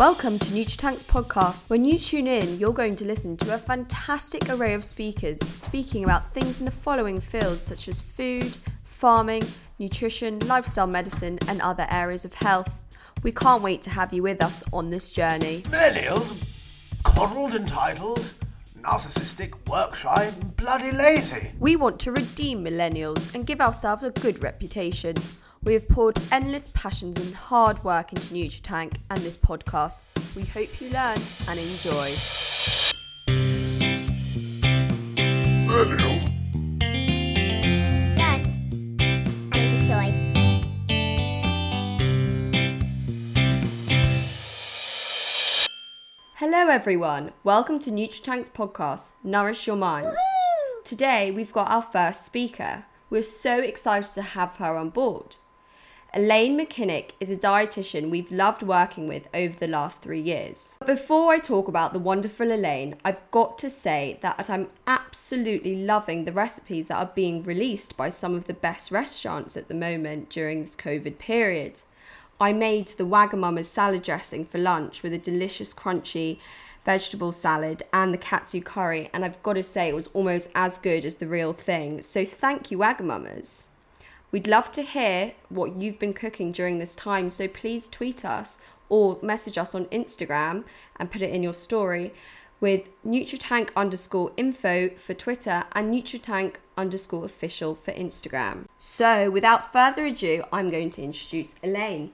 Welcome to NutriTank's podcast. When you tune in, you're going to listen to a fantastic array of speakers speaking about things in the following fields such as food, farming, nutrition, lifestyle medicine, and other areas of health. We can't wait to have you with us on this journey. Millennials, coddled, entitled, narcissistic, work shy, bloody lazy. We want to redeem millennials and give ourselves a good reputation. We have poured endless passions and hard work into NutriTank and this podcast. We hope you learn and enjoy. Millennials. Learn and enjoy. Hello, everyone. Welcome to NutriTank's podcast, Nourish Your Minds. Today, we've got our first speaker. We're so excited to have her on board. Elaine Macaninch is a dietitian we've loved working with over the last three years. But before I talk about the wonderful Elaine, I've got to say that I'm absolutely loving the recipes that are being released by some of the best restaurants at the moment during this COVID period. I made the Wagamama's salad dressing for lunch with a delicious crunchy vegetable salad and the katsu curry, and I've got to say it was almost as good as the real thing. So thank you, Wagamama's. We'd love to hear what you've been cooking during this time, so please tweet us or message us on Instagram and put it in your story with NutriTank underscore info for Twitter and NutriTank underscore official for Instagram. So without further ado, I'm going to introduce Elaine.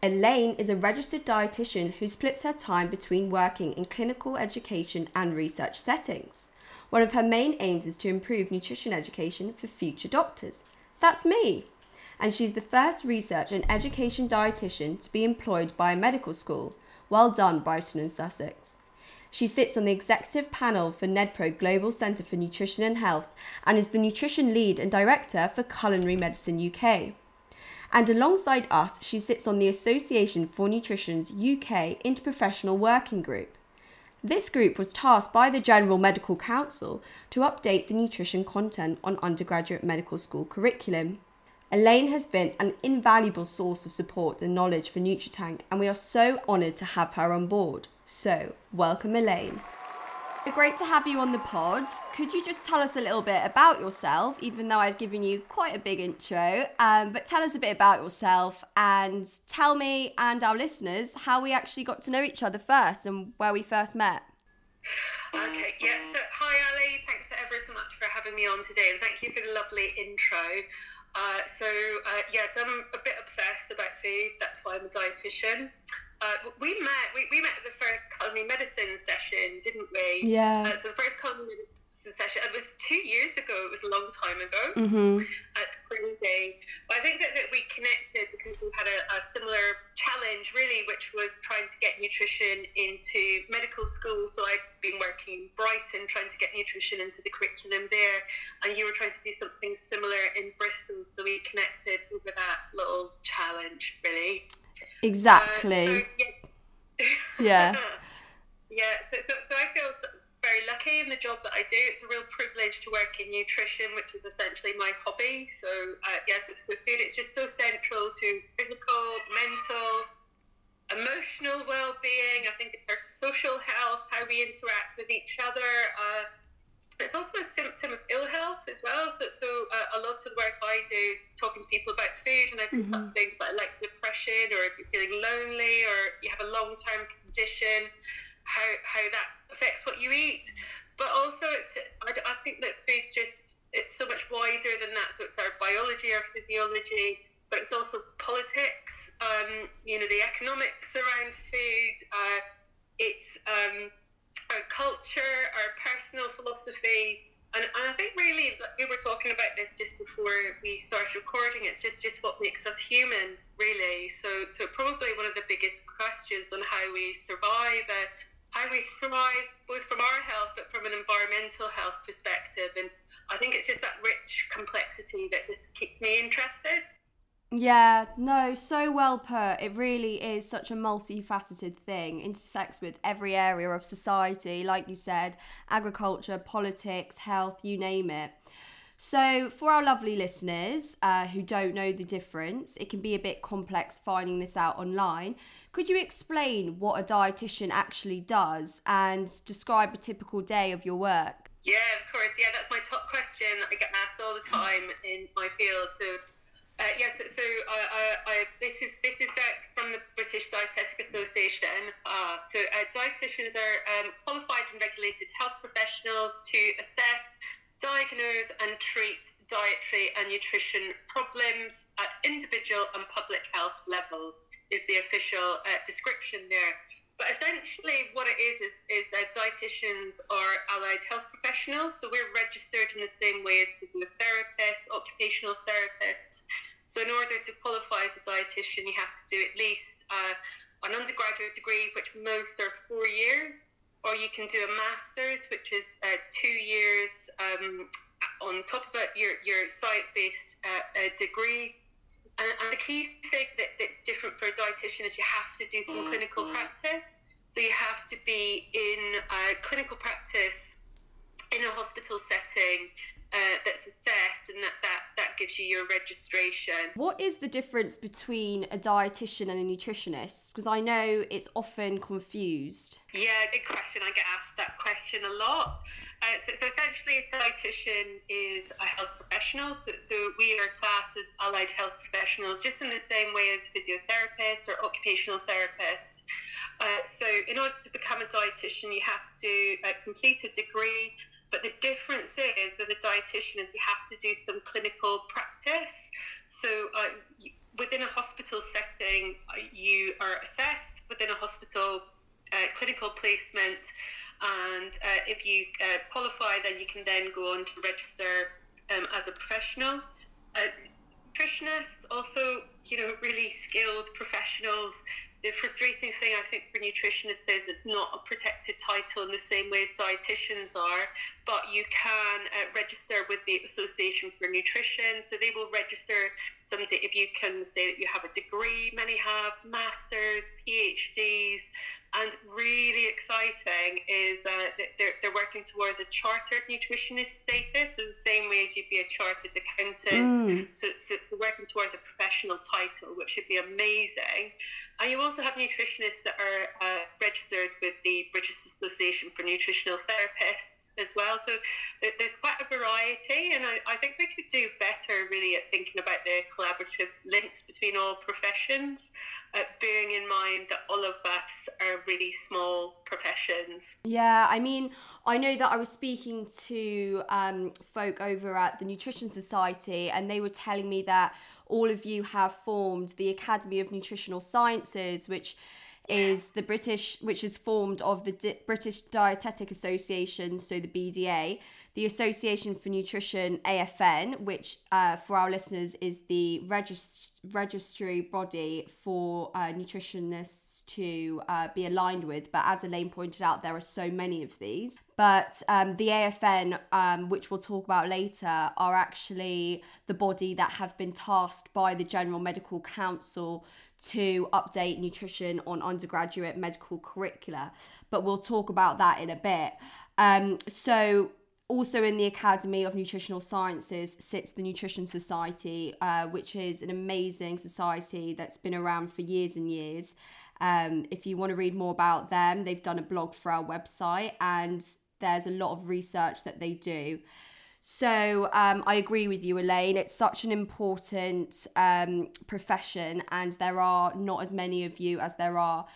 Elaine is a registered dietitian who splits her time between working in clinical education and research settings. One of her main aims is to improve nutrition education for future doctors. That's me. And she's the first research and education dietitian to be employed by a medical school. Well done, Brighton and Sussex. She sits on the executive panel for NEDPRO Global Centre for Nutrition and Health and is the nutrition lead and director for Culinary Medicine UK. And alongside us, she sits on the Association for Nutrition's UK Interprofessional Working Group. This group was tasked by the General Medical Council to update the nutrition content on undergraduate medical school curriculum. Elaine has been an invaluable source of support and knowledge for NutriTank, and we are so honoured to have her on board. So, welcome, Elaine. Great to have you on the pod. Could you just tell us a little bit about yourself, even though I've given you quite a big intro? Um, but tell us a bit about yourself and tell me and our listeners how we actually got to know each other first and where we first met. Okay, yeah. Hi, Ali. Thanks ever so much for having me on today, and thank you for the lovely intro. Uh, so, uh, yes, I'm a bit obsessed about food. That's why I'm a dietitian. Uh, we met. We, we met at the first culinary medicine session, didn't we? Yeah. Uh, so the first culinary medicine session. It was two years ago. It was a long time ago. Mm-hmm. That's crazy. But I think that, that we connected because we had a, a similar challenge, really, which was trying to get nutrition into medical school. So I'd been working in Brighton trying to get nutrition into the curriculum there, and you were trying to do something similar in Bristol. So we connected over that little challenge, really. Uh, Exactly. so, yeah. Yeah. yeah. So, so, so I feel very lucky in the job that I do. It's a real privilege to work in nutrition, which is essentially my hobby. So, uh, yes, it's with food. It's just so central to physical, mental, emotional well-being. I think our social health, how we interact with each other. Uh, it's also a symptom of ill health as well. So, so uh, a lot of the work I do is talking to people about food, and I pick up things like, like depression, or if you're feeling lonely, or you have a long-term condition, how how that affects what you eat. But also, it's I, I think that food's just it's so much wider than that. So it's our biology, our physiology, but it's also politics. Um, you know, the economics around food. Uh, it's um, our culture, our personal philosophy. And, and I think really we were talking about this just before we started recording. It's just, just what makes us human, really. So so probably one of the biggest questions on how we survive, uh, how we thrive, both from our health but from an environmental health perspective. And I think it's just that rich complexity that just keeps me interested. Yeah, no, so well put. It really is such a multifaceted thing, intersects with every area of society, like you said, agriculture, politics, health, you name it. So, for our lovely listeners uh, who don't know the difference, it can be a bit complex finding this out online. Could you explain what a dietitian actually does and describe a typical day of your work? Yeah, of course. Yeah, that's my top question I get asked all the time in my field. So, uh, yes, so I, I, I, this is this is uh, from the British Dietetic Association. Uh, so, uh, dietitians are um, qualified and regulated health professionals to assess diagnose and treat dietary and nutrition problems at individual and public health level is the official uh, description there. But essentially, what it is is, is uh, dietitians are allied health professionals, so we're registered in the same way as physiotherapists, occupational therapists. So, in order to qualify as a dietitian, you have to do at least uh, an undergraduate degree, which most are four years, or you can do a master's, which is uh, two years. Um, on top of it, your, your science based uh, degree. And, and, the key thing that, that's different for a dietitian is you have to do some clinical practice. So you have to be in uh, clinical practice in a hospital setting uh, that's assessed and that, that that gives you your registration. What is the difference between a dietitian and a nutritionist? Because I know it's often confused. Yeah, good question. I get asked that question a lot. Uh, so, so, essentially, a dietitian is a health professional. So, so we are classed as allied health professionals, just in the same way as physiotherapists or occupational therapists. Uh, so, in order to become a dietitian, you have to uh, complete a degree but the difference is with a dietitian is you have to do some clinical practice. So uh, within a hospital setting, uh, you are assessed within a hospital uh, clinical placement, and uh, if you uh, qualify, then you can then go on to register um, as a professional. Uh, nutritionists also, you know, really skilled professionals the frustrating thing I think for nutritionists is it's not a protected title in the same way as dietitians are, but you can uh, register with the Association for Nutrition. So they will register if you can say that you have a degree, many have masters, PhDs, and really exciting is uh, they're, they're working towards a chartered nutritionist status, so the same way as you'd be a chartered accountant. Mm. So, so working towards a professional title, which would be amazing. And you also have nutritionists that are uh, registered with the British Association for Nutritional Therapists as well. So there's quite a variety, and I, I think we could do better really at thinking about the collaborative links between all professions, uh, bearing in mind that all of us are really small professions. Yeah, I mean, I know that I was speaking to um, folk over at the Nutrition Society, and they were telling me that all of you have formed the Academy of Nutritional Sciences, which is the British, which is formed of the British Dietetic Association, so the BDA, the Association for Nutrition AFN, which uh, for our listeners is the regist- registry body for uh, nutritionists to uh, be aligned with. But as Elaine pointed out, there are so many of these. But um, the AFN, um, which we'll talk about later, are actually the body that have been tasked by the General Medical Council to update nutrition on undergraduate medical curricula. But we'll talk about that in a bit. Um, so, also in the Academy of Nutritional Sciences sits the Nutrition Society, uh, which is an amazing society that's been around for years and years. Um, if you want to read more about them, they've done a blog for our website and there's a lot of research that they do. So um, I agree with you, Elaine. It's such an important um, profession, and there are not as many of you as there are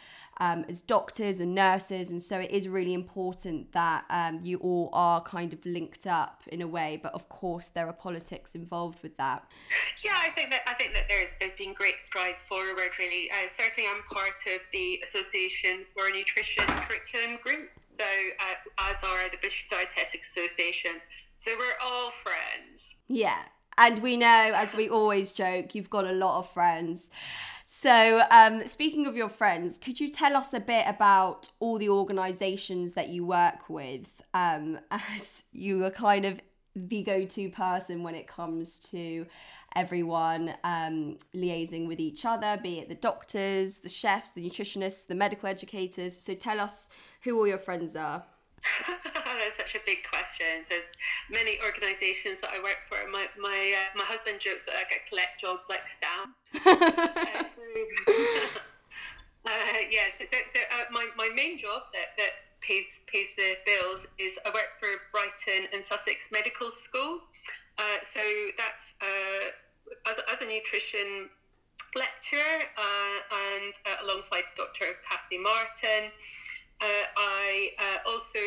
um, as doctors and nurses, and so it is really important that um, you all are kind of linked up in a way. But of course, there are politics involved with that. Yeah, I think that I think that there's there's been great strides forward. Really, uh, certainly, I'm part of the Association for Nutrition Curriculum Group. So, uh, as are the British Dietetic Association. So we're all friends. Yeah, and we know, as we always joke, you've got a lot of friends. So, um, speaking of your friends, could you tell us a bit about all the organisations that you work with, um, as you are kind of the go-to person when it comes to everyone um, liaising with each other, be it the doctors, the chefs, the nutritionists, the medical educators. So, tell us who all your friends are. that's such a big question. There's many organisations that I work for. My my uh, my husband jokes that I get collect jobs like stamps. uh, so, uh, yeah, so, so, so uh, my, my main job that, that pays pays the bills is I work for Brighton and Sussex Medical School. Uh, so that's uh, as, as a nutrition lecturer uh, and uh, alongside Dr. Kathy Martyn. Uh, I uh, also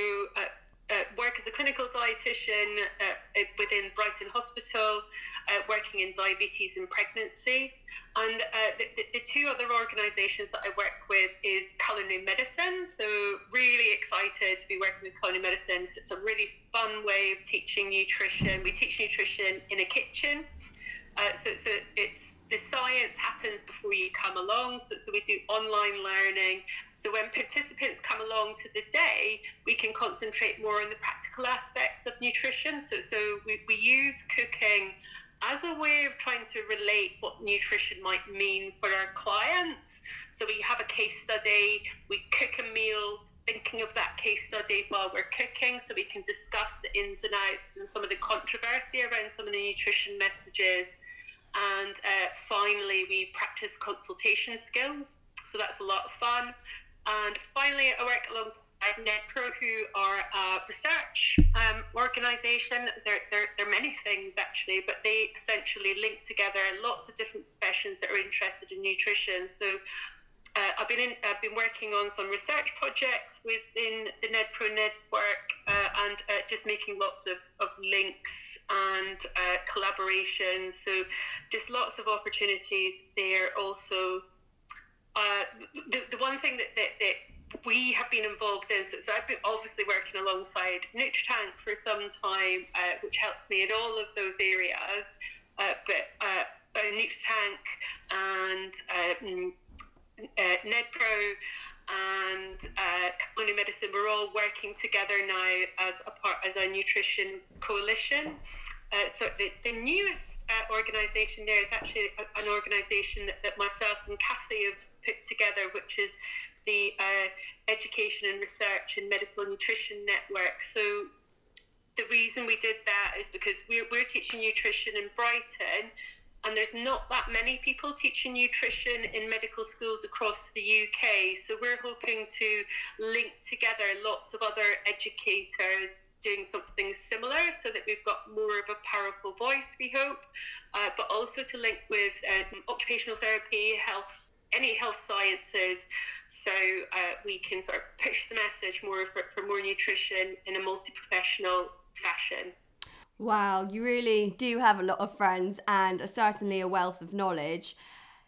uh, work as a clinical dietitian uh, within Brighton Hospital, uh, working in diabetes and pregnancy. And uh, the, the, two other organisations that I work with is culinary medicine. So really excited to be working with culinary medicine it's a really fun way of teaching nutrition. We teach nutrition in a kitchen. Uh, so, so it's the science happens before you come along. So, so we do online learning. So when participants come along to the day, we can concentrate more on the practical aspects of nutrition. So, so we, we use cooking as a way of trying to relate what nutrition might mean for our clients. So we have a case study, we cook a meal thinking of that case study while we're cooking so we can discuss the ins and outs and some of the controversy around some of the nutrition messages. And uh, finally, we practice consultation skills. So that's a lot of fun. And finally, I work alongside NEDPRO, who are a research um, organisation. They're, they're, they're many things actually, but they essentially link together lots of different professions that are interested in nutrition. So uh, I've been in, I've been working on some research projects within the NEDPRO network uh, and uh, just making lots of, of links and uh, collaborations. So just lots of opportunities there. Also, uh, the, the one thing that, that, that we have been involved in. So, so, I've been obviously working alongside NutriTank for some time, uh, which helped me in all of those areas. But uh, uh, NutriTank and mm, uh, NEDPRO and uh, Medicine, we're all working together now as a part as a nutrition coalition. Uh, so the, the newest uh, organisation there is actually a, an organisation that, that myself and Kathy have put together, which is the uh, Education and Research in Medical Nutrition Network. So the reason we did that is because we're, we're teaching nutrition in Brighton, and there's not that many people teaching nutrition in medical schools across the UK. So we're hoping to link together lots of other educators doing something similar so that we've got more of a powerful voice, we hope, uh, but also to link with um, occupational therapy, health any health sciences so uh, we can sort of push the message more for, for more nutrition in a multi-professional fashion. Wow, you really do have a lot of friends and certainly a wealth of knowledge.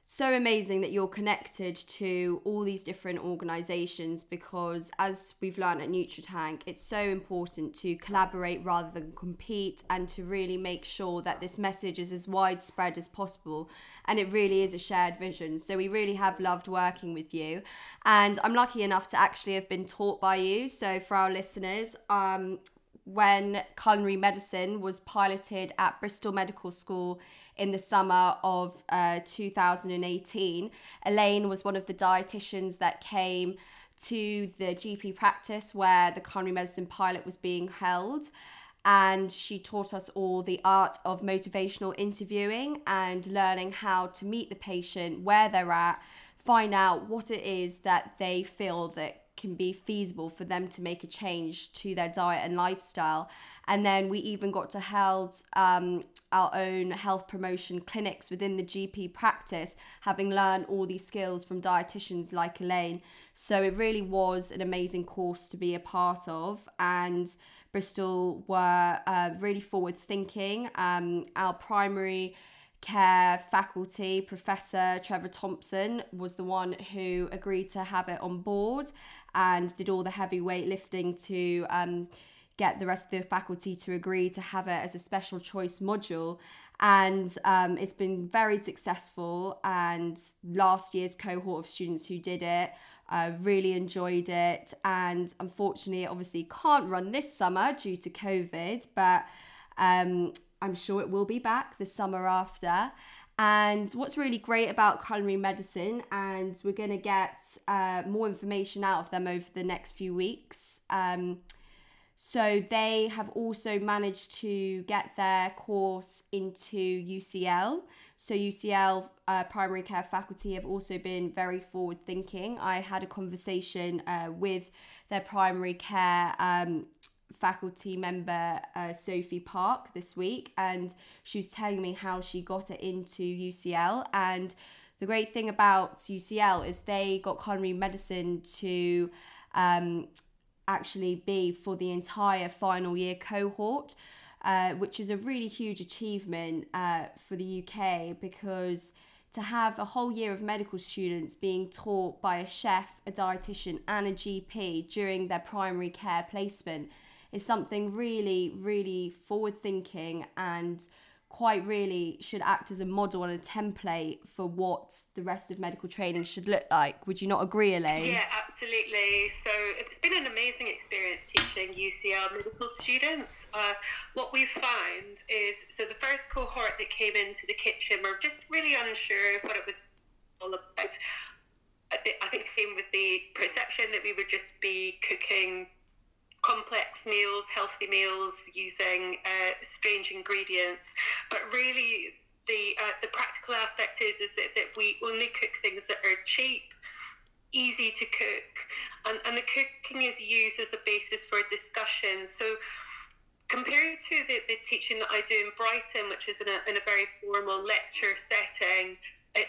So amazing that you're connected to all these different organisations because, as we've learned at NutriTank, it's so important to collaborate rather than compete and to really make sure that this message is as widespread as possible. And it really is a shared vision. So, we really have loved working with you. And I'm lucky enough to actually have been taught by you. So, for our listeners, um, when culinary medicine was piloted at Bristol Medical School in the summer of uh, 2018. Elaine was one of the dietitians that came to the GP practice where the culinary medicine pilot was being held. And she taught us all the art of motivational interviewing and learning how to meet the patient where they're at, find out what it is that they feel that can be feasible for them to make a change to their diet and lifestyle. And then we even got to held um, our own health promotion clinics within the GP practice, having learned all these skills from dietitians like Elaine. So it really was an amazing course to be a part of. And Bristol were uh, really forward thinking. Um, our primary care faculty, Professor Trevor Thompson, was the one who agreed to have it on board and did all the heavy weight lifting to um, get the rest of the faculty to agree to have it as a special choice module. And um, it's been very successful. And last year's cohort of students who did it uh, really enjoyed it. And unfortunately, it obviously can't run this summer due to COVID, but um, I'm sure it will be back the summer after. And what's really great about culinary medicine, and we're going to get uh, more information out of them over the next few weeks. Um, So they have also managed to get their course into UCL. So UCL uh, primary care faculty have also been very forward thinking. I had a conversation uh, with their primary care um, faculty member uh, Sophie Park this week, and she was telling me how she got it into UCL. And the great thing about UCL is they got culinary medicine to um, actually be for the entire final year cohort. Uh, which is a really huge achievement uh, for the UK because to have a whole year of medical students being taught by a chef, a dietitian, and a GP during their primary care placement is something really, really forward thinking and quite really should act as a model and a template for what the rest of medical training should look like. Would you not agree, Elaine? Yeah, absolutely. So it's been an amazing experience teaching UCL medical students. Uh, what we've found is so the first cohort that came into the kitchen were just really unsure of what it was all about. I think came with the perception that we would just be cooking complex meals, healthy meals using uh, strange ingredients. But really, the uh, the practical aspect is is that, that we only cook things that are cheap, easy to cook, and, and the cooking is used as a basis for a discussion. So. Compared to the, the teaching that I do in Brighton, which is in a, in a very formal lecture setting,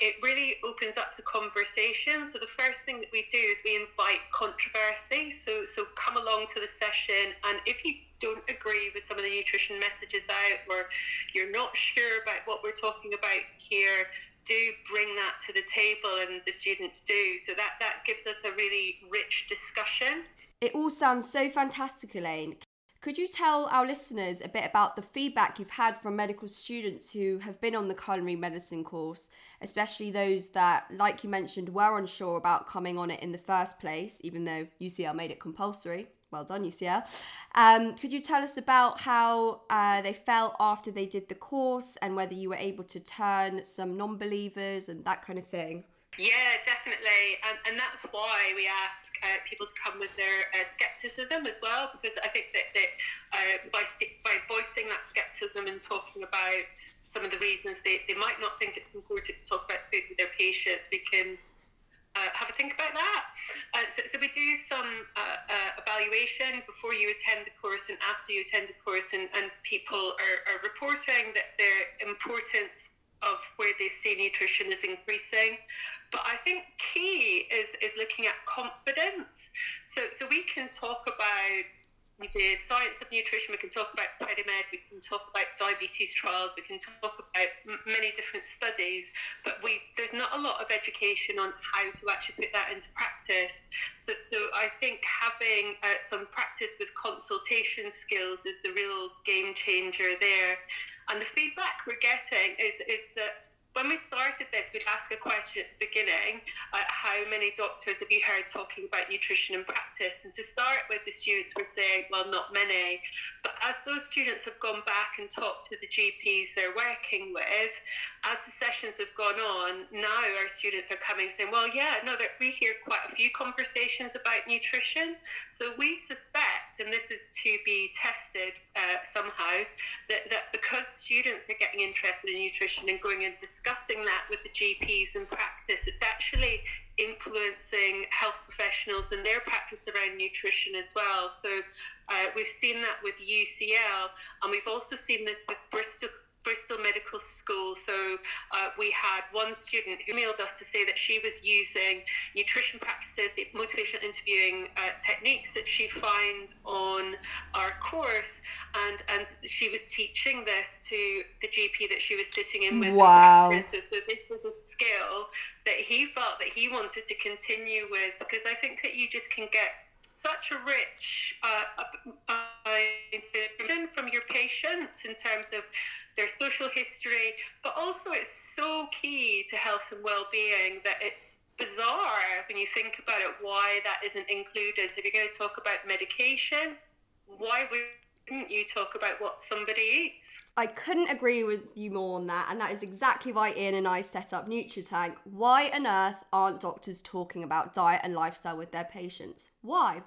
it really opens up the conversation. So the first thing that we do is we invite controversy. So so come along to the session, and if you don't agree with some of the nutrition messages out, or you're not sure about what we're talking about here, do bring that to the table, and the students do. So that that gives us a really rich discussion. It all sounds so fantastic, Elaine. Could you tell our listeners a bit about the feedback you've had from medical students who have been on the culinary medicine course, especially those that, like you mentioned, were unsure about coming on it in the first place, even though UCL made it compulsory? Well done, UCL. Um, could you tell us about how uh, they felt after they did the course and whether you were able to turn some non believers and that kind of thing? Yeah, definitely, and, and that's why we ask uh, people to come with their uh, skepticism as well, because I think that, that uh, by by voicing that skepticism and talking about some of the reasons they, they might not think it's important to talk about food with their patients, we can uh, have a think about that. Uh, so, so, we do some uh, uh, evaluation before you attend the course and after you attend the course, and, and people are, are reporting that their importance of where they see nutrition is increasing. But I think key is is looking at confidence. So so we can talk about the science of nutrition, we can talk about PREDIMED, we can talk about diabetes trials, we can talk about m- many different studies, but we there's not a lot of education on how to actually put that into practice. So, so I think having uh, some practice with consultation skills is the real game changer there. And the feedback we're getting is, is that when we started this, we'd ask a question at the beginning uh, how many doctors have you heard talking about nutrition in practice? And to start with, the students were saying, well, not many. But as those students have gone back and talked to the GPs they're working with, as the sessions have gone on, now our students are coming saying, well, yeah, no, we hear quite a few conversations about nutrition. So we suspect, and this is to be tested uh, somehow, that, that because students are getting interested in nutrition and going and discussing discussing that with the GPs in practice. It's actually influencing health professionals and their practice around nutrition as well. So uh, we've seen that with UCL, and we've also seen this with Bristol Bristol Medical School. So uh, we had one student who emailed us to say that she was using nutrition practices, the motivational interviewing uh, techniques that she found on our course, and and she was teaching this to the GP that she was sitting in with. Wow! So, so this was a skill that he felt that he wanted to continue with because I think that you just can get such a rich uh, information from your patients in terms of their social history, but also it's so key to health and well-being that it's bizarre when you think about it why that isn't included. If you're going to talk about medication, why would didn't you talk about what somebody eats? I couldn't agree with you more on that, and that is exactly why Iain and I set up NutriTank. Why on earth aren't doctors talking about diet and lifestyle with their patients? Why?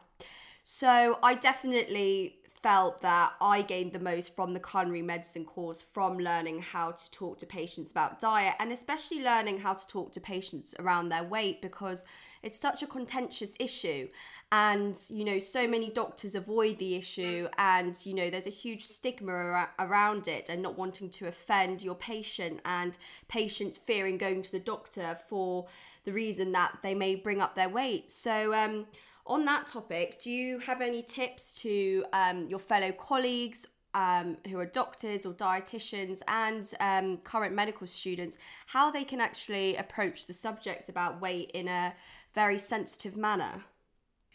So I definitely felt that I gained the most from the culinary medicine course from learning how to talk to patients about diet and especially learning how to talk to patients around their weight because it's such a contentious issue and you know so many doctors avoid the issue and you know there's a huge stigma ar- around it and not wanting to offend your patient and patients fearing going to the doctor for the reason that they may bring up their weight so um on that topic, do you have any tips to um, your fellow colleagues um, who are doctors or dietitians and um, current medical students how they can actually approach the subject about weight in a very sensitive manner?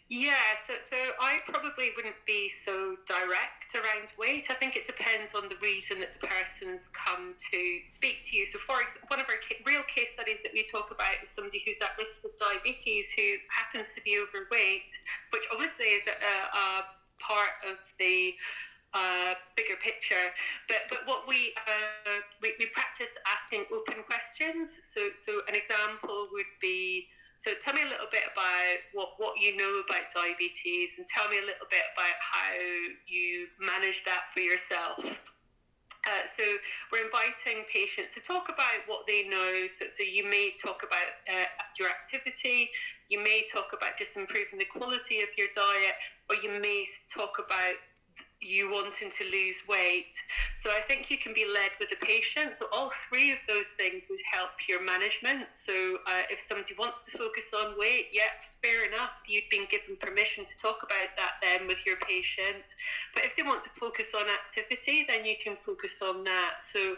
Yeah, so, so I probably wouldn't be so direct around weight. I think it depends on the reason that the person's come to speak to you. So, for example, one of our real case studies that we talk about is somebody who's at risk of diabetes who happens to be overweight, which obviously is a, a part of the bigger picture. But but what we, uh, we we practice asking open questions. So so an example would be so tell me a little bit about what what you know about diabetes, and tell me a little bit about how you manage that for yourself. Uh, so we're inviting patients to talk about what they know. So, so you may talk about uh, your activity, you may talk about just improving the quality of your diet, or you may talk about you wanting to lose weight. So I think you can be led with the patient. So all three of those things would help your management. So uh, if somebody wants to focus on weight, yeah, fair enough. You've been given permission to talk about that then with your patient. But if they want to focus on activity, then you can focus on that. So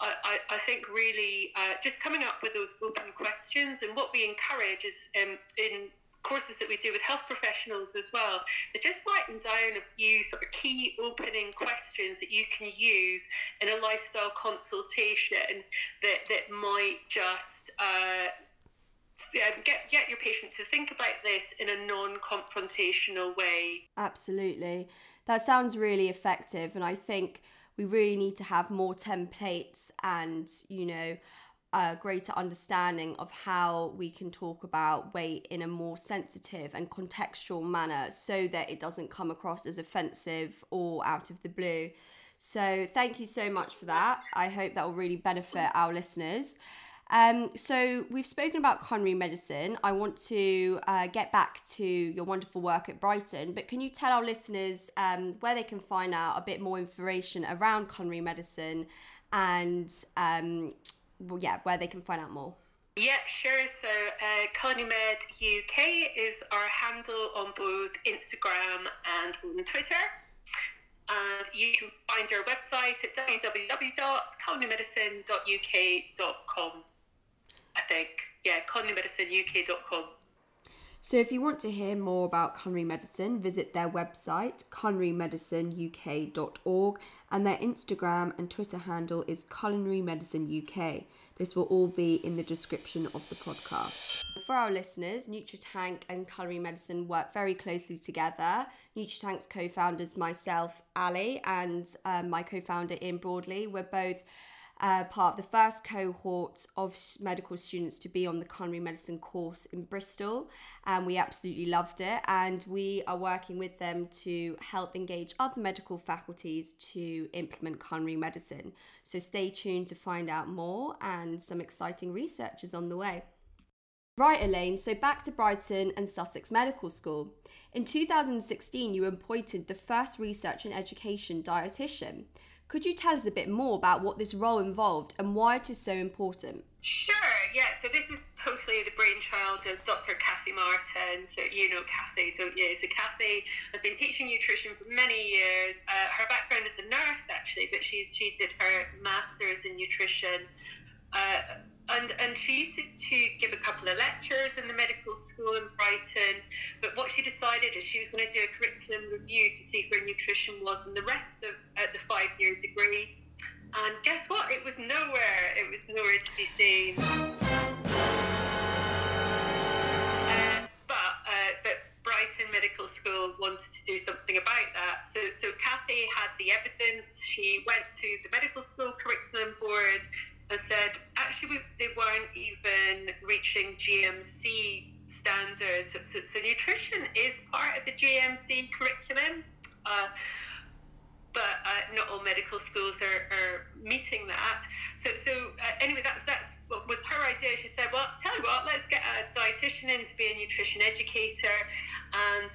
I, I, think really uh, just coming up with those open questions and what we encourage is um, in courses that we do with health professionals as well is just writing down a few sort of key opening questions that you can use in a lifestyle consultation that, that might just uh, get get your patient to think about this in a non-confrontational way. Absolutely, that sounds really effective, and I think we really need to have more templates and you know a greater understanding of how we can talk about weight in a more sensitive and contextual manner so that it doesn't come across as offensive or out of the blue. So, thank you so much for that. I hope that will really benefit our listeners. Um, so, we've spoken about culinary medicine. I want to uh, get back to your wonderful work at Brighton, but can you tell our listeners um, where they can find out a bit more information around culinary medicine and um, well, yeah, where they can find out more. Yeah, sure. So, uh, UK is our handle on both Instagram and on Twitter. And you can find our website at www.culinarymedicine.uk.com. I think. Yeah, culinarymedicineuk.com. So, if you want to hear more about culinary medicine, visit their website, culinarymedicineuk.org, and their Instagram and Twitter handle is Culinary Medicine UK. This will all be in the description of the podcast. For our listeners, NutriTank and Culinary Medicine work very closely together. NutriTank's co founders, myself, Ali, and um, my co founder, Iain Broadley, we're both uh, part of the first cohort of medical students to be on the culinary medicine course in Bristol, and we absolutely loved it. And we are working with them to help engage other medical faculties to implement culinary medicine. So stay tuned to find out more, and some exciting research is on the way. Right, Elaine, so back to Brighton and Sussex Medical School. In 2016, you appointed the first research and education dietitian. Could you tell us a bit more about what this role involved and why it is so important? Sure, yeah. So this is totally the brainchild of Dr. Kathy Martin. So you know Kathy, don't you? So Kathy has been teaching nutrition for many years. Uh, her background is a nurse, actually, but she's she did her master's in nutrition. Uh, and and she used to give a couple of lectures in the medical school in Brighton. But what she decided is she was going to do a curriculum review to see where nutrition was in the rest of uh, the five year degree. And guess what? It was nowhere. It was nowhere to be seen. Uh, but uh, but Brighton Medical School wanted to do something about that. So so Kathy had the evidence. She went to the medical school curriculum board and said actually they weren't even reaching GMC standards. So, so, so nutrition is part of the GMC curriculum. Uh, but uh, not all medical schools are, are meeting that. So, so uh, anyway, that's that's what was her idea. She said, "Well, tell you what, let's get a dietitian in to be a nutrition educator," and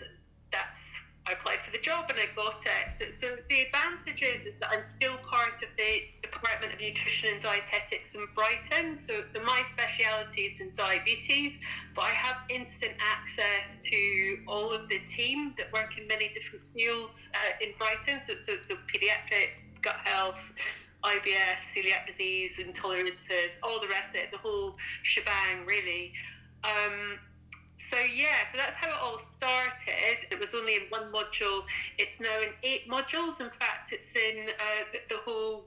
that's I applied for the job and I got it. So, so the advantage is, that I'm still part of the Department of Nutrition and Dietetics in Brighton. So, so my speciality is in diabetes, but I have instant access to all of the team that work in many different fields uh, in Brighton. So, so, so pediatrics, gut health, IBS, celiac disease, intolerances, all the rest of it, the whole shebang, really. Um, so yeah, so that's how it all started. It was only in one module. It's now in eight modules. In fact, it's in uh, the, the, whole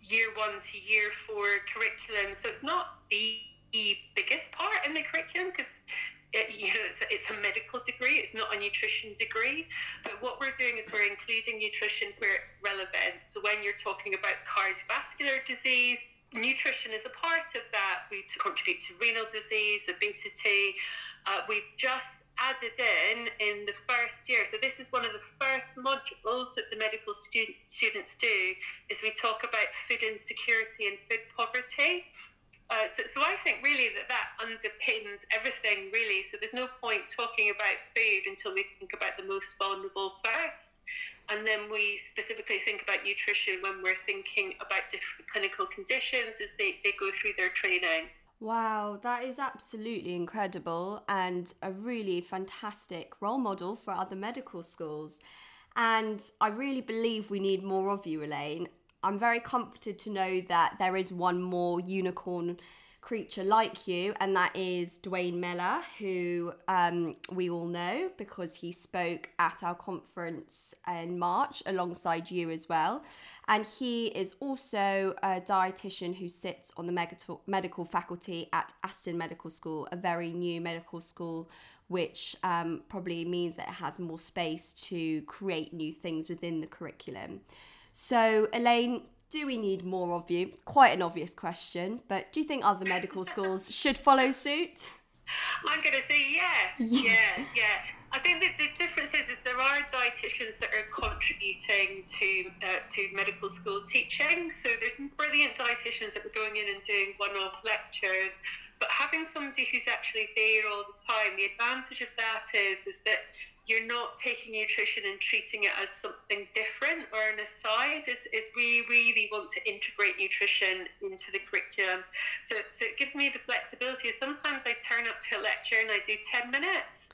year one to year four curriculum. So it's not the biggest part in the curriculum because you know it's a, it's a medical degree. It's not a nutrition degree. But what we're doing is we're including nutrition where it's relevant. So when you're talking about cardiovascular disease nutrition is a part of that. We contribute to renal disease, obesity. Uh, we've just added in in the first year. So this is one of the first modules that the medical student, students do. Is we talk about food insecurity and food poverty. Uh, so, so I think really that that underpins everything really. So there's no point talking about food until we think about the most vulnerable first, and then we specifically think about nutrition when we're thinking about different clinical conditions as they, they go through their training. Wow, that is absolutely incredible and a really fantastic role model for other medical schools. And I really believe we need more of you, Elaine. I'm very comforted to know that there is one more unicorn creature like you, and that is Duane Mellor, who um, we all know because he spoke at our conference in March alongside you as well. And he is also a dietitian who sits on the medical, faculty at Aston Medical School, a very new medical school which um, probably means that it has more space to create new things within the curriculum. So, Elaine, do we need more of you? Quite an obvious question, but do you think other medical schools should follow suit? I'm going to say yes. Yeah, yeah. I think the difference is, is there are dietitians that are contributing to uh, to medical school teaching. So there's brilliant dietitians that are going in and doing one-off lectures, but having somebody who's actually there all the time, the advantage of that is is that you're not taking nutrition and treating it as something different or an aside is, is we really want to integrate nutrition into the curriculum. So, so it gives me the flexibility. Sometimes i turn up to a lecture and i do 10 minutes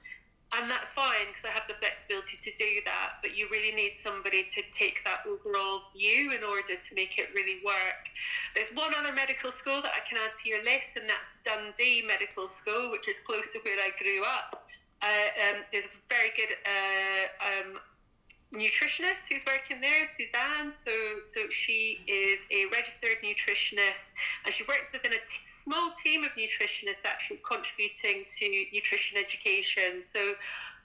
and that's fine because I have the flexibility to do that. But you really need somebody to take that overall view in order to make it really work. There's one other medical school that I can add to your list, and that's Dundee Medical School, which is close to where I grew up. Uh, um, there's a very good uh, um, nutritionist who's working there, Suzanne. So, so she is a registered nutritionist, and she worked within a t- small team of nutritionists actually contributing to nutrition education. So,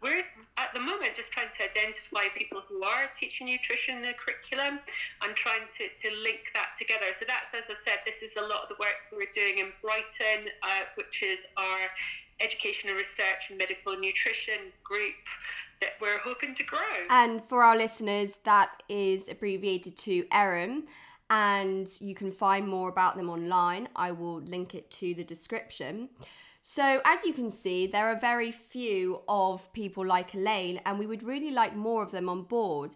we're at the moment just trying to identify people who are teaching nutrition in the curriculum and trying to, to link that together. So that's, as I said, this is a lot of the work we're doing in Brighton, uh, which is our education and research and medical nutrition group that we're hoping to grow. And for our listeners, that is abbreviated to ERIM. And you can find more about them online. I will link it to the description. So, as you can see, there are very few of people like Elaine, and we would really like more of them on board.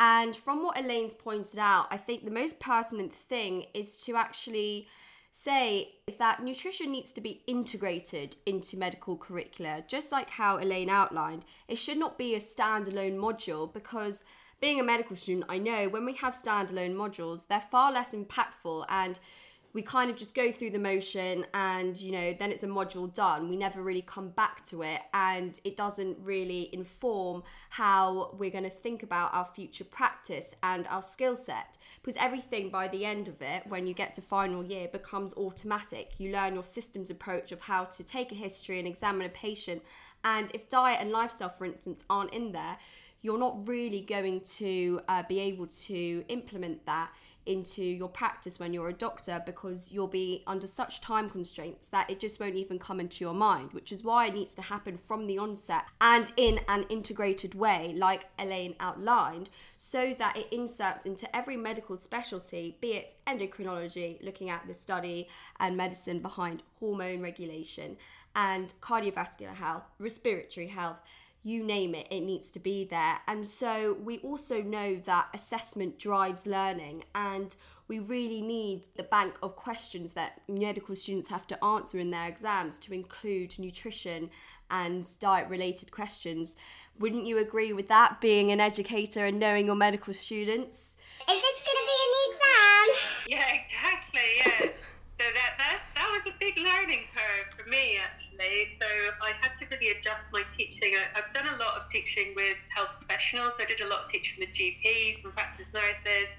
And from what Elaine's pointed out, I think the most pertinent thing is to actually say is that nutrition needs to be integrated into medical curricula, just like how Elaine outlined. It should not be a standalone module because being a medical student, I know when we have standalone modules, they're far less impactful and we kind of just go through the motion and you know then it's a module done. We never really come back to it and it doesn't really inform how we're going to think about our future practice and our skill set. Because everything by the end of it when you get to final year becomes automatic. You learn your systems approach of how to take a history and examine a patient. And if diet and lifestyle for instance aren't in there you're not really going to uh, be able to implement that into your practice when you're a doctor because you'll be under such time constraints that it just won't even come into your mind, which is why it needs to happen from the onset and in an integrated way, like Elaine outlined, so that it inserts into every medical specialty, be it endocrinology, looking at the study and medicine behind hormone regulation, and cardiovascular health, respiratory health you name it, it needs to be there. And so we also know that assessment drives learning, and we really need the bank of questions that medical students have to answer in their exams to include nutrition and diet related questions. Wouldn't you agree with that, being an educator and knowing your medical students? Is this going to be in the exam? Yeah, exactly. Yeah. So that, that that was a big learning curve for me actually. So I had to really adjust my teaching. I, I've done a lot of teaching with health professionals. I did a lot of teaching with GPs and practice nurses.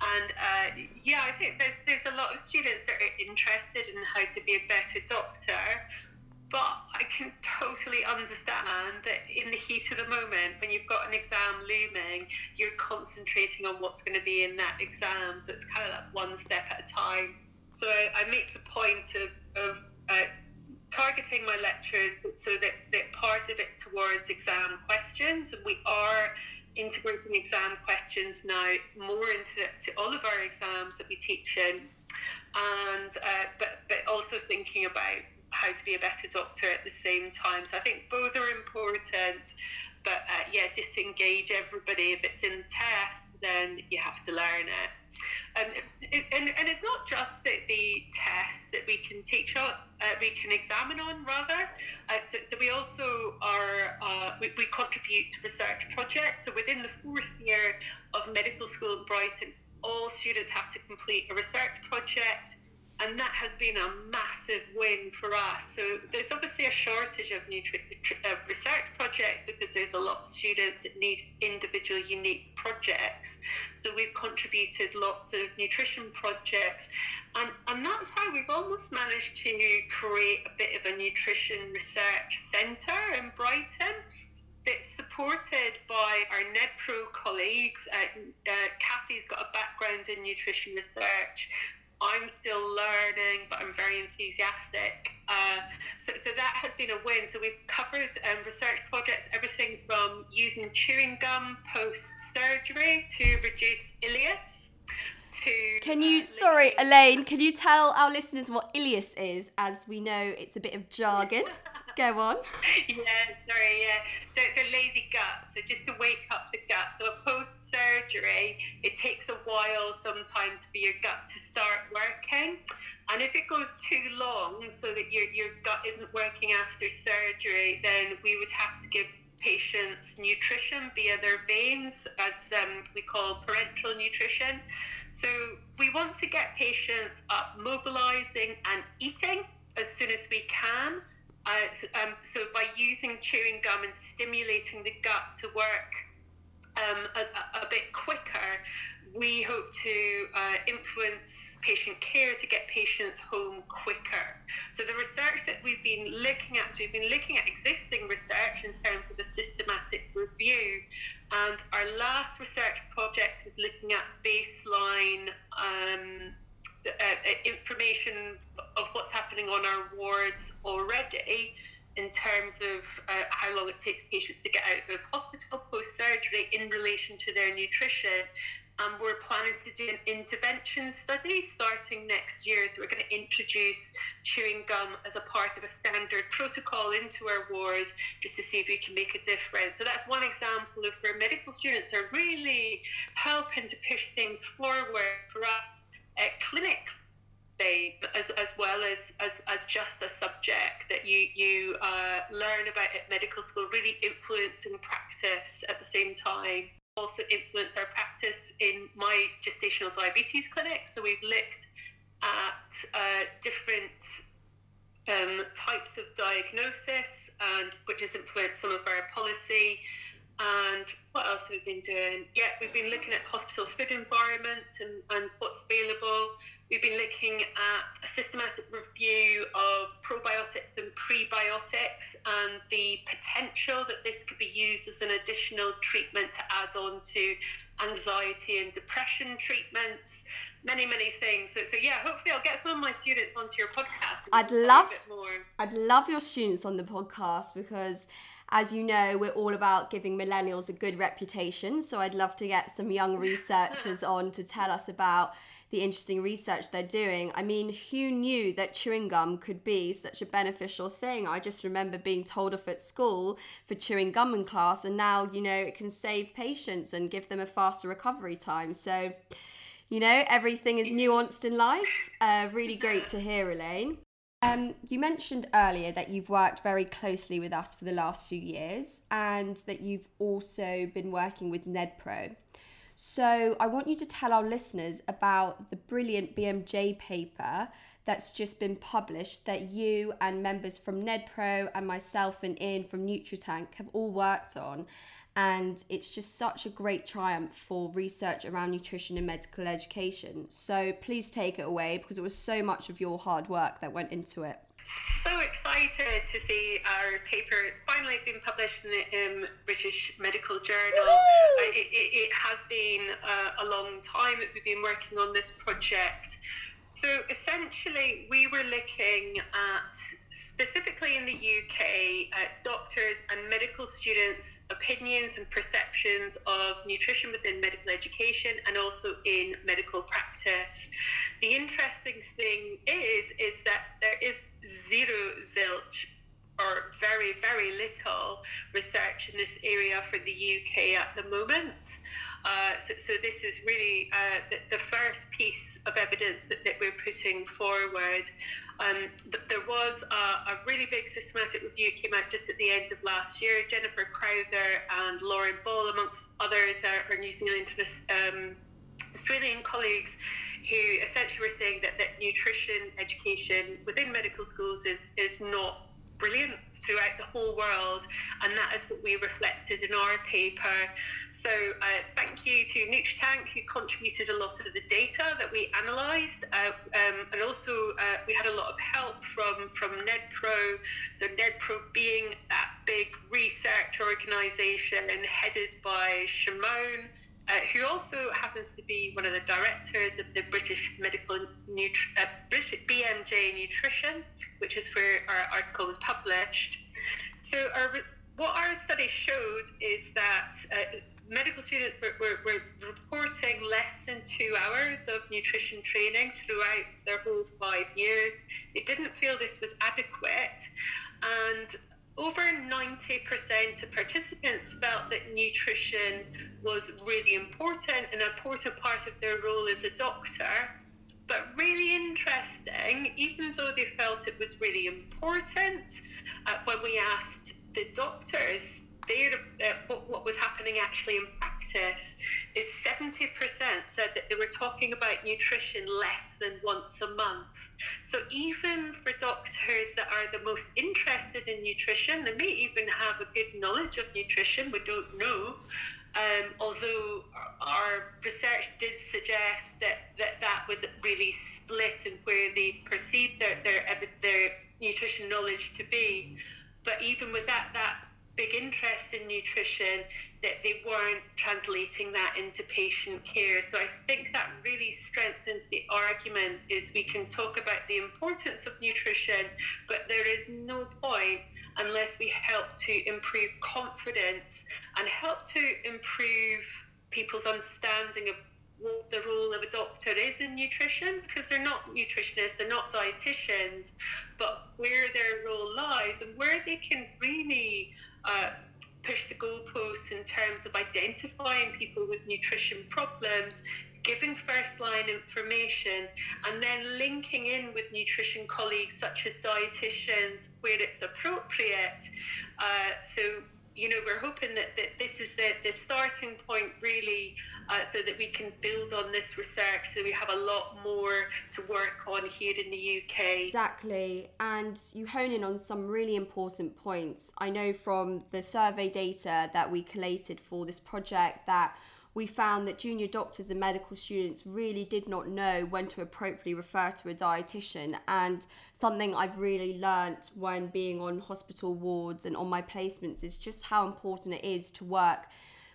And uh, yeah, I think there's there's a lot of students that are interested in how to be a better doctor. But I can totally understand that in the heat of the moment, when you've got an exam looming, you're concentrating on what's going to be in that exam. So it's kind of like one step at a time. So I, I make the point of, of uh, targeting my lectures so that, that part of it towards exam questions. We are integrating exam questions now more into to all of our exams that we teach in. And uh, but but also thinking about how to be a better doctor at the same time. So I think both are important. But uh, yeah, just engage everybody. If it's in the test, then you have to learn it. Um, and, and it's not just that the tests that we can teach on, uh, we can examine on rather. Uh, so we also are, uh, we, we contribute to research projects. So within the fourth year of medical school in Brighton, all students have to complete a research project and that has been a massive win for us. So there's obviously a shortage of nutri- uh, research projects because there's a lot of students that need individual, unique projects. So we've contributed lots of nutrition projects, and and that's how we've almost managed to create a bit of a nutrition research centre in Brighton that's supported by our NEDPRO colleagues. Uh, uh, Kathy's got a background in nutrition research. I'm still learning, but I'm very enthusiastic. Uh, so, so that has been a win. So we've covered um, research projects, everything from using chewing gum post surgery to reduce ileus. To Can you, uh, sorry, Elaine, can you tell our listeners what ileus is, as we know it's a bit of jargon? Go on. yeah, sorry, yeah. So it's a lazy gut. So just to wake up the gut. So a post surgery, it takes a while sometimes for your gut to start working. And if it goes too long, so that your, your gut isn't working after surgery, then we would have to give patients nutrition via their veins, as um, we call parenteral nutrition. So we want to get patients up mobilizing and eating as soon as we can. Um, so by using chewing gum and stimulating the gut to work um, a, a- a bit quicker, we hope to uh, influence patient care to get patients home quicker. So the research that we've been looking at, so we've been looking at existing research in terms of a systematic review, and our last research project was looking at baseline. Um, uh, uh, information of what's happening on our wards already in terms of uh, how long it takes patients to get out of hospital post surgery in relation to their nutrition. And we're planning to do an intervention study starting next year. So we're going to introduce chewing gum as a part of a standard protocol into our wards just to see if we can make a difference. So that's one example of where medical students are really helping to push things forward for us at clinic as, as well as, as, as just a subject that you, you uh, learn about at medical school, really influencing practice at the same time. Also influenced our practice in my gestational diabetes clinic. So we've looked at uh, different um, types of diagnosis, and which has influenced some of our policy. And what else have we been doing? Yeah, we've been looking at hospital food environment and, and what's available. We've been looking at a systematic review of probiotics and prebiotics and the potential that this could be used as an additional treatment to add on to anxiety and depression treatments. many many things. So, so yeah, hopefully I'll get some of my students onto your podcast. I'd love- bit more. I'd love your students on the podcast because, as you know, we're all about giving millennials a good reputation. So I'd love to get some young researchers on to tell us about the interesting research they're doing. I mean, who knew that chewing gum could be such a beneficial thing? I just remember being told off at school for chewing gum in class, and now, you know, it can save patients and give them a faster recovery time. So, you know, everything is nuanced in life. Uh, really great to hear, Elaine. Um, you mentioned earlier that you've worked very closely with us for the last few years and that you've also been working with NEDPRO. So I want you to tell our listeners about the brilliant BMJ paper that's just been published that you and members from NEDPRO and myself and Iain from NutriTank have all worked on. And it's just such a great triumph for research around nutrition and medical education. So please take it away because it was so much of your hard work that went into it. So excited to see our paper finally being published in the um, British Medical Journal. Uh, it, it, it has been uh, a long time that we've been working on this project. So essentially, we were looking at specifically in the UK at doctors and medical students' opinions and perceptions of nutrition within medical education and also in medical practice. The interesting thing is is that there is zero zilch or very very little research in this area for the UK at the moment. Uh, so, so this is really uh, the, the first piece of evidence that, that we're putting forward. Um, th- there was a, a really big systematic review came out just at the end of last year. Jennifer Crowley and Lauren Ball, amongst others, are, New Zealand um, Australian colleagues who essentially were saying that, that nutrition education within medical schools is, is not brilliant throughout the whole world, and that is what we reflected in our paper. So, uh, thank you to NutriTank, who contributed a lot of the data that we analysed, uh, um, and also uh, we had a lot of help from from NEDPRO. So, NEDPRO being that big research organisation headed by Shimon. Uh, who also happens to be one of the directors of the British Medical Nutri- uh, British BMJ Nutrition, which is where our article was published. So, our, what our study showed is that uh, medical students were, were, reporting less than two hours of nutrition training throughout their whole five years. They didn't feel this was adequate, and over 90% of participants felt that nutrition was really important, an important part of their role as a doctor. But really interesting, even though they felt it was really important, uh, when we asked the doctors uh, what, what was happening actually in practice, is 70% said that they were talking about nutrition less than once a month. So even for doctors that are the most interested in nutrition, they may even have a good knowledge of nutrition, we don't know. Um, although our research did suggest that, that that was really split in where they perceived their, their, their nutrition knowledge to be. But even with that, that big interest in nutrition that they weren't translating that into patient care. So I think that really strengthens the argument is we can talk about the importance of nutrition, but there is no point unless we help to improve confidence and help to improve people's understanding of what the role of a doctor is in nutrition because they're not nutritionists, they're not dietitians, but where their role lies and where they can really uh, push the goalposts in terms of identifying people with nutrition problems, giving first line information, and then linking in with nutrition colleagues such as dietitians where it's appropriate. Uh, so you know, we're hoping that, that this is the, the starting point really uh, so that we can build on this research so we have a lot more to work on here in the UK. Exactly. And you hone in on some really important points. I know from the survey data that we collated for this project that we found that junior doctors and medical students really did not know when to appropriately refer to a dietitian and something I've really learnt when being on hospital wards and on my placements is just how important it is to work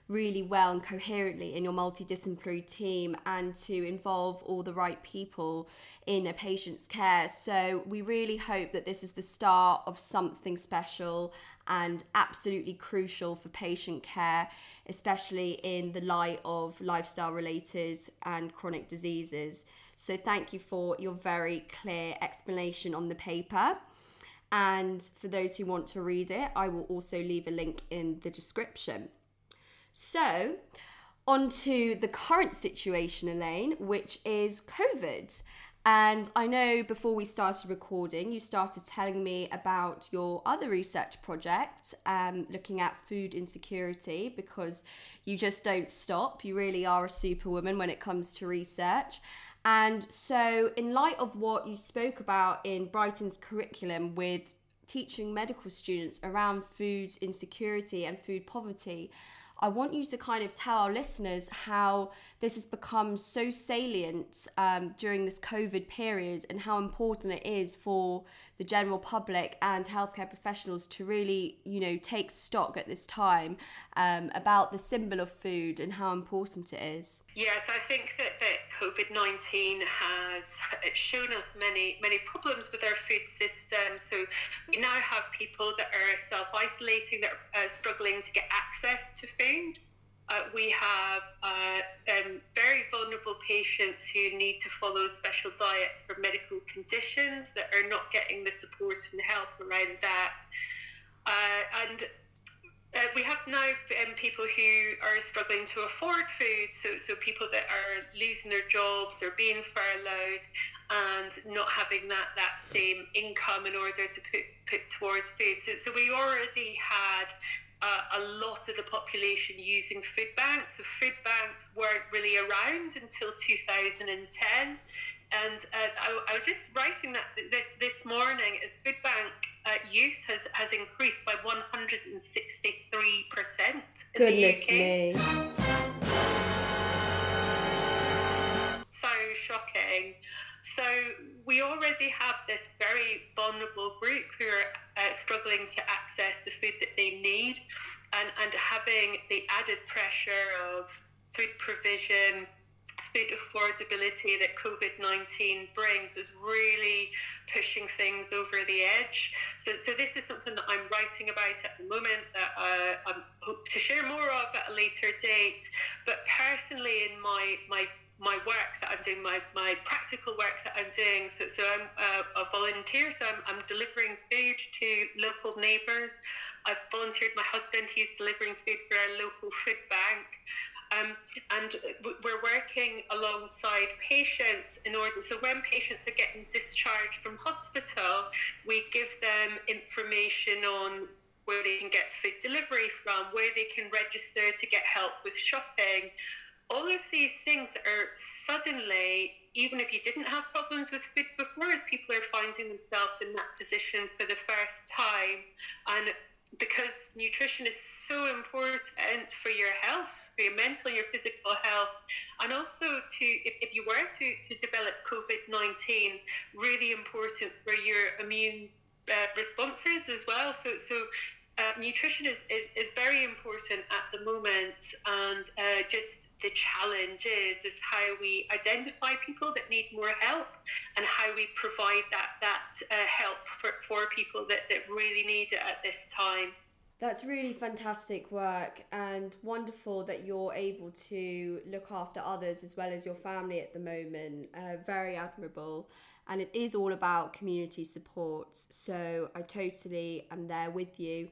really well and coherently in your multidisciplinary team and to involve all the right people in a patient's care. So, we really hope that this is the start of something special and absolutely crucial for patient care, especially in the light of lifestyle related and chronic diseases. So, thank you for your very clear explanation on the paper. And for those who want to read it, I will also leave a link in the description. So, on to the current situation, Elaine, which is COVID. And I know before we started recording, you started telling me about your other research project, um, looking at food insecurity, because you just don't stop. You really are a superwoman when it comes to research. And so, in light of what you spoke about in Brighton's curriculum with teaching medical students around food insecurity and food poverty, I want you to kind of tell our listeners how this has become so salient um, during this COVID period and how important it is for the general public and healthcare professionals to really, you know, take stock at this time um, about the symbol of food and how important it is. Yes, I think that, that COVID 19 has shown us many, many problems with our food system. So we now have people that are self isolating, that are uh, struggling to get access to food. Uh, we have uh, um, very vulnerable patients who need to follow special diets for medical conditions that are not getting the support and help around that. Uh, and uh, we have now um, people who are struggling to afford food, so, so people that are losing their jobs or being furloughed and not having that, that same income in order to put, put towards food. So, so we already had uh, a lot of the population using food banks. So food banks weren't really around until 2010. And uh, I, I, was just writing that this, this morning as food bank uh, use has, has increased by 163% in Goodness the UK. Me. So shocking. So we already have this very vulnerable group who are uh, struggling to access the food that they need, and, and having the added pressure of food provision, food affordability that COVID 19 brings is really pushing things over the edge. So, so this is something that I'm writing about at the moment that uh, I hope to share more of at a later date. But personally, in my, my my work that I'm doing, my, my practical work that I'm doing. So, so I'm a, a volunteer, so I'm, I'm delivering food to local neighbours. I've volunteered my husband, he's delivering food for our local food bank. Um, and we're working alongside patients in order. So when patients are getting discharged from hospital, we give them information on where they can get food delivery from, where they can register to get help with shopping all of these things that are suddenly, even if you didn't have problems with food before, as people are finding themselves in that position for the first time. And because nutrition is so important for your health, for your mental and your physical health, and also to, if, if you were to, to develop COVID 19, really important for your immune uh, responses as well. So, so uh, nutrition is, is, is very important at the moment and uh, just the challenge is is how we identify people that need more help and how we provide that that uh, help for, for people that, that really need it at this time. That's really fantastic work and wonderful that you're able to look after others as well as your family at the moment. Uh, very admirable and it is all about community support. So I totally am there with you.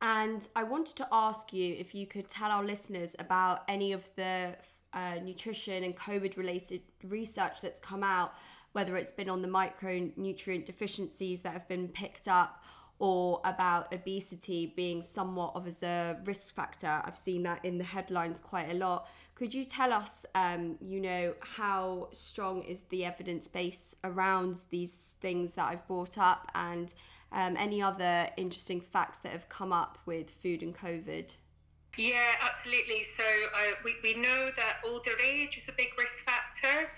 And I wanted to ask you if you could tell our listeners about any of the uh, nutrition and COVID related research that's come out, whether it's been on the micronutrient deficiencies that have been picked up or about obesity being somewhat of as a risk factor. I've seen that in the headlines quite a lot. Could you tell us, um, you know, how strong is the evidence base around these things that I've brought up and um, any other interesting facts that have come up with food and COVID? Yeah, absolutely. So uh, we, we know that older age is a big risk factor,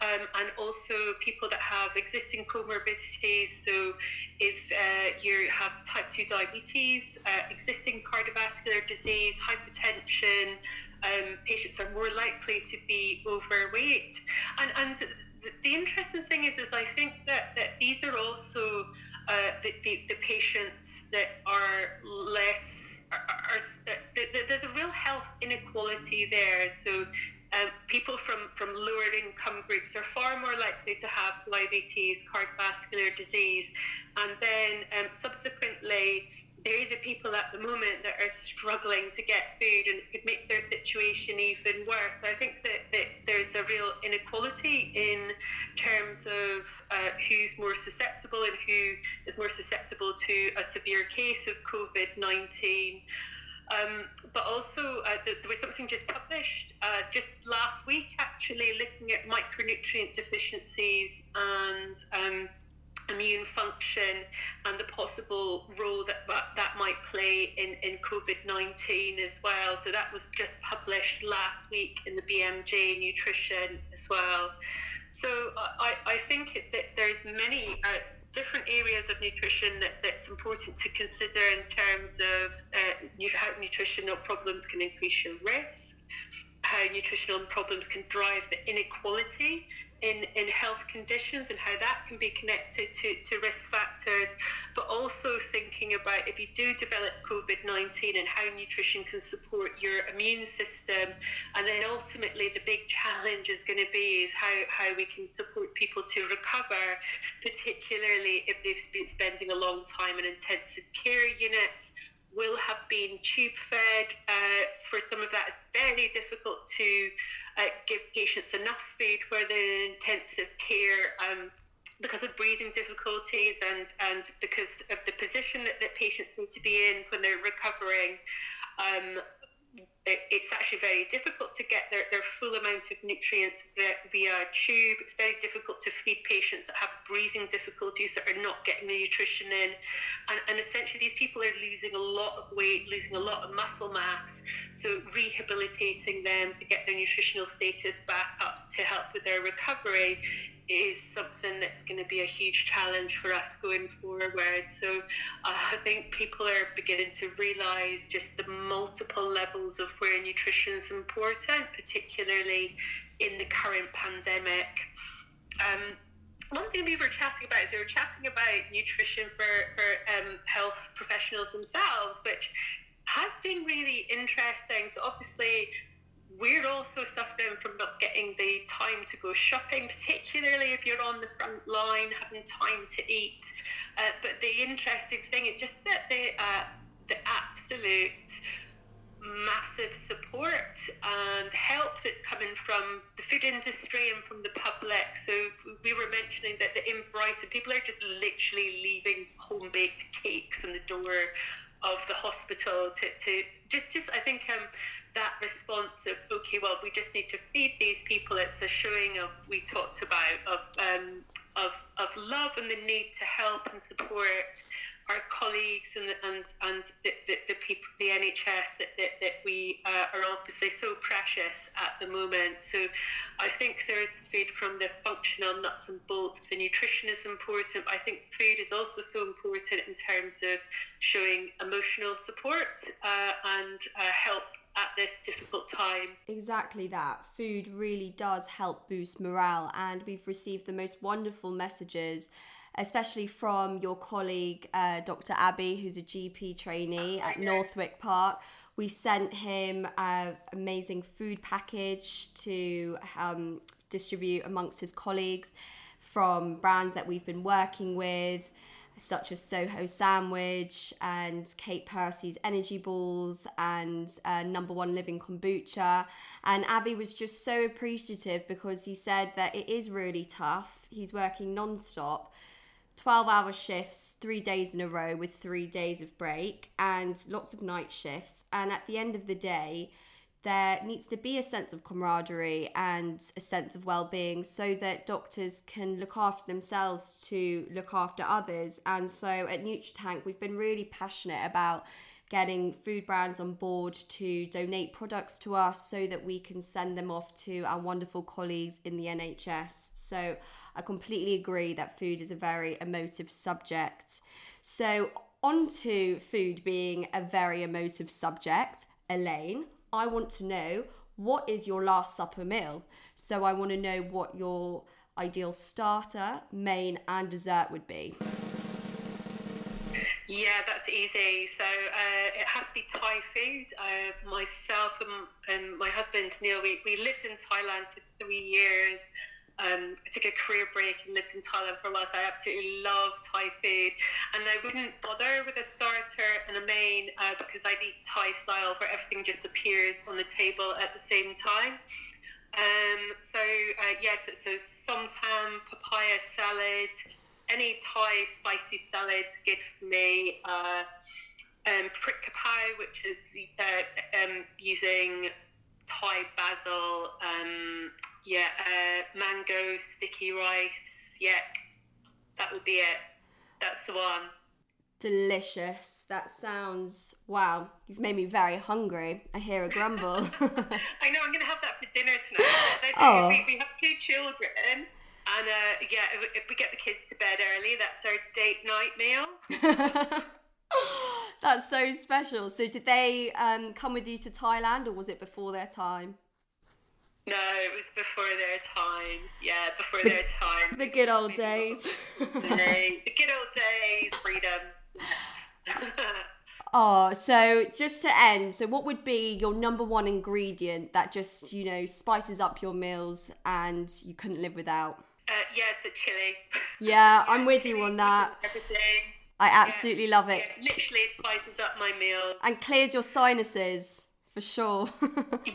um, and also people that have existing comorbidities. So if uh, you have type 2 diabetes, uh, existing cardiovascular disease, hypertension, um, patients are more likely to be overweight. And, and the, the interesting thing is, is I think that, that these are also uh, the, the, the patients that are less are, are, are, there's a real health inequality there. So um, people from, from lower income groups are far more likely to have diabetes, cardiovascular disease, and then um, subsequently they're the people at the moment that are struggling to get food and it could make their situation even worse. I think that, that there's a real inequality in terms of uh, who's more susceptible and who is more susceptible to a severe case of COVID 19. Um, but also, uh, there was something just published uh, just last week, actually, looking at micronutrient deficiencies and um, immune function and the possible role that that, that might play in, in COVID 19 as well. So that was just published last week in the BMJ Nutrition as well. So I, I think that there's many uh, different areas of nutrition that, that's important to consider in terms of uh, how nutritional problems can increase your risk how nutritional problems can drive the inequality in, in health conditions and how that can be connected to, to risk factors, but also thinking about if you do develop COVID 19 and how nutrition can support your immune system. And then ultimately, the big challenge is going to be is how, how we can support people to recover, particularly if they've been spending a long time in intensive care units will have been tube fed. Uh, for some of that, it's very difficult to uh, give patients enough food where they're in intensive care. Um, because of breathing difficulties and, and because of the position that, that patients need to be in when they're recovering, um, it's actually very difficult to get their, their full amount of nutrients via, via tube. It's very difficult to feed patients that have breathing difficulties that are not getting the nutrition in. And, and essentially, these people are losing a lot of weight, losing a lot of muscle mass. So, rehabilitating them to get their nutritional status back up to help with their recovery is something that's going to be a huge challenge for us going forward. So uh, I think people are beginning to realise just the multiple levels of where nutrition is important, particularly in the current pandemic. Um, one thing we were chatting about is we were chatting about nutrition for, for um, health professionals themselves, which has been really interesting. So obviously we're also suffering from not getting the time to go shopping, particularly if you're on the front line having time to eat. Uh, but the interesting thing is just that the uh, the absolute massive support and help that's coming from the food industry and from the public. So we were mentioning that in Brighton, people are just literally leaving home baked cakes in the door of the hospital to, to just just I think um, that response of okay well we just need to feed these people. It's a showing of we talked about of um, of, of love and the need to help and support our colleagues and and, and the, the, the people the NHS that, that, that we uh, are obviously so precious at the moment so I think there's food from the functional nuts and bolts the nutrition is important I think food is also so important in terms of showing emotional support uh, and uh, help at this difficult time. Exactly that. Food really does help boost morale, and we've received the most wonderful messages. Especially from your colleague, uh, Dr. Abby, who's a GP trainee at Northwick Park. We sent him an amazing food package to um, distribute amongst his colleagues from brands that we've been working with such as Soho Sandwich and Kate Percy's Energy Balls and uh, Number One Living Kombucha. And Abby was just so appreciative because he said that it is really tough. He's working non stop. 12 hour shifts, three days in a row with three days of break, and lots of night shifts. And at the end of the day, there needs to be a sense of camaraderie and a sense of well-being so that doctors can look after themselves to look after others and so at NutriTank we've been really passionate about getting food brands on board to donate products to us so that we can send them off to our wonderful colleagues in the NHS. So I completely agree that food is a very emotive subject. So, on to food being a very emotive subject, Elaine, I want to know what is your last supper meal? So, I want to know what your ideal starter, main, and dessert would be. Yeah, that's easy. So uh, it has to be Thai food. Uh, myself and, and my husband Neil, we, we lived in Thailand for three years. Um, I took a career break and lived in Thailand for a while, so I absolutely love Thai food. And I wouldn't bother with a starter and a main uh, because I'd eat Thai style where everything just appears on the table at the same time. Um, so, uh, yes, so somtam, papaya salad, any Thai spicy salads give me. Uh, um, prik kapow, which is uh, um, using Thai basil, um, yeah, uh, mango sticky rice. Yeah, that would be it. That's the one. Delicious. That sounds wow. You've made me very hungry. I hear a grumble. I know. I'm going to have that for dinner tonight. There's- Oh. we, we have two children, and uh, yeah, if, if we get the kids to bed early, that's our date night meal. That's so special. So, did they um, come with you to Thailand, or was it before their time? No, it was before their time. Yeah, before their time. The good old days. The good old days, freedom. Oh, so just to end, so what would be your number one ingredient that just, you know, spices up your meals and you couldn't live without? Uh, yes, a chili. Yeah, I'm with you on that. Everything. I absolutely love Yeah, it. literally, it spices up my meals. And clears your sinuses, for sure.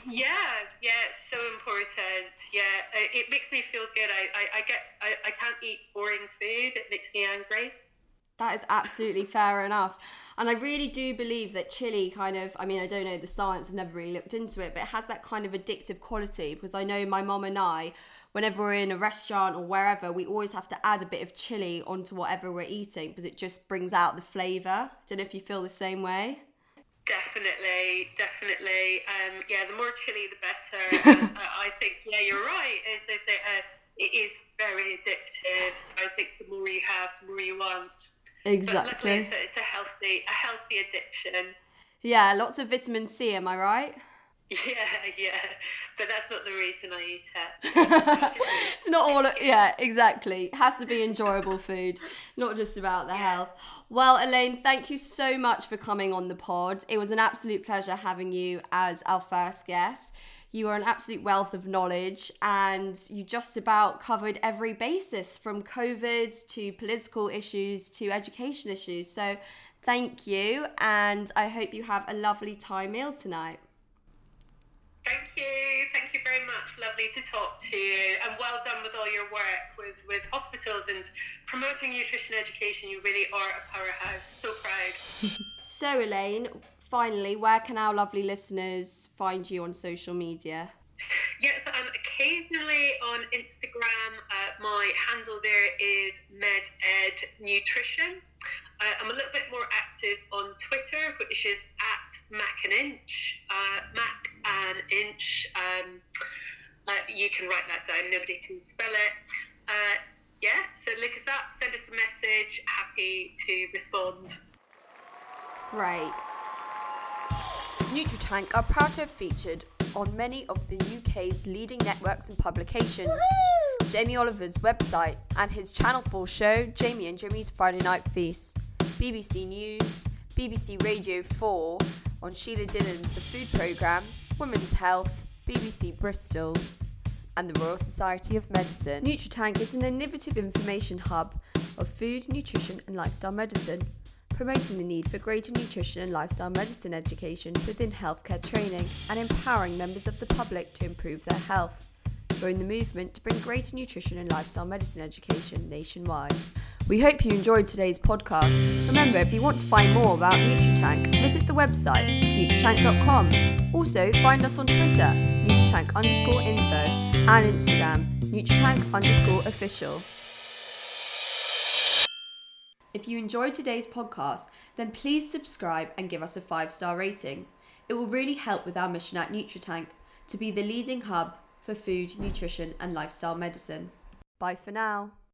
yeah, yeah, so important. Yeah, uh, it makes me feel good. I, I, I get, I, I can't eat boring food. It makes me angry. That is absolutely fair enough. And I really do believe that chili kind of, I mean, I don't know the science, I've never really looked into it, but it has that kind of addictive quality because I know my mom and I, whenever we're in a restaurant or wherever, we always have to add a bit of chili onto whatever we're eating because it just brings out the flavour. Don't know if you feel the same way. Definitely, definitely. Um, yeah, the more chili, the better. and I, I think, yeah, you're right. Is that, uh, it is very addictive. So I think the more you have, the more you want. But luckily, Exactly. it's a, it's a healthy, a healthy addiction. Yeah, lots of vitamin C, am I right? Yeah, yeah. But that's not the reason I eat it. it's not all yeah exactly. It has to be enjoyable food not just about the health. Well elaine thank you so much for coming on the pod. It was an absolute pleasure having you as our first guest. You are an absolute wealth of knowledge and you just about covered every basis from covid to political issues to education issues. So thank you and i hope you have a lovely thai meal tonight Thank you. Thank you very much. Lovely to talk to you. And well done with all your work with, with hospitals and promoting nutrition education. You really are a powerhouse. So proud. So, Elaine, finally, where can our lovely listeners find you on social media? Yes, I'm occasionally on Instagram. Uh, my handle there is MedEd Nutrition. Uh, I'm a little bit more active on Twitter, which is at Mac an Inch. Uh, Mac an Inch. Um, uh, you can write that down. Nobody can spell it. Uh, yeah, so look us up, send us a message. Happy to respond. Great. NutriTank are proud to have featured on many of the UK's leading networks and publications. Jamie Oliver's website and his Channel 4 show, Jamie and Jimmy's Friday Night Feast. BBC News, BBC Radio 4 on Sheila Dillon's The Food Programme, Women's Health, BBC Bristol, and the Royal Society of Medicine. NutriTank is an innovative information hub of food, nutrition, and lifestyle medicine, promoting the need for greater nutrition and lifestyle medicine education within healthcare training and empowering members of the public to improve their health. Join the movement to bring greater nutrition and lifestyle medicine education nationwide. We hope you enjoyed today's podcast. Remember, if you want to find more about NutriTank, visit the website nutritank.com. Also, find us on Twitter, NutriTank underscore info, and Instagram, NutriTank underscore official. If you enjoyed today's podcast, then please subscribe and give us a five star rating. It will really help with our mission at NutriTank to be the leading hub for food, nutrition, and lifestyle medicine. Bye for now.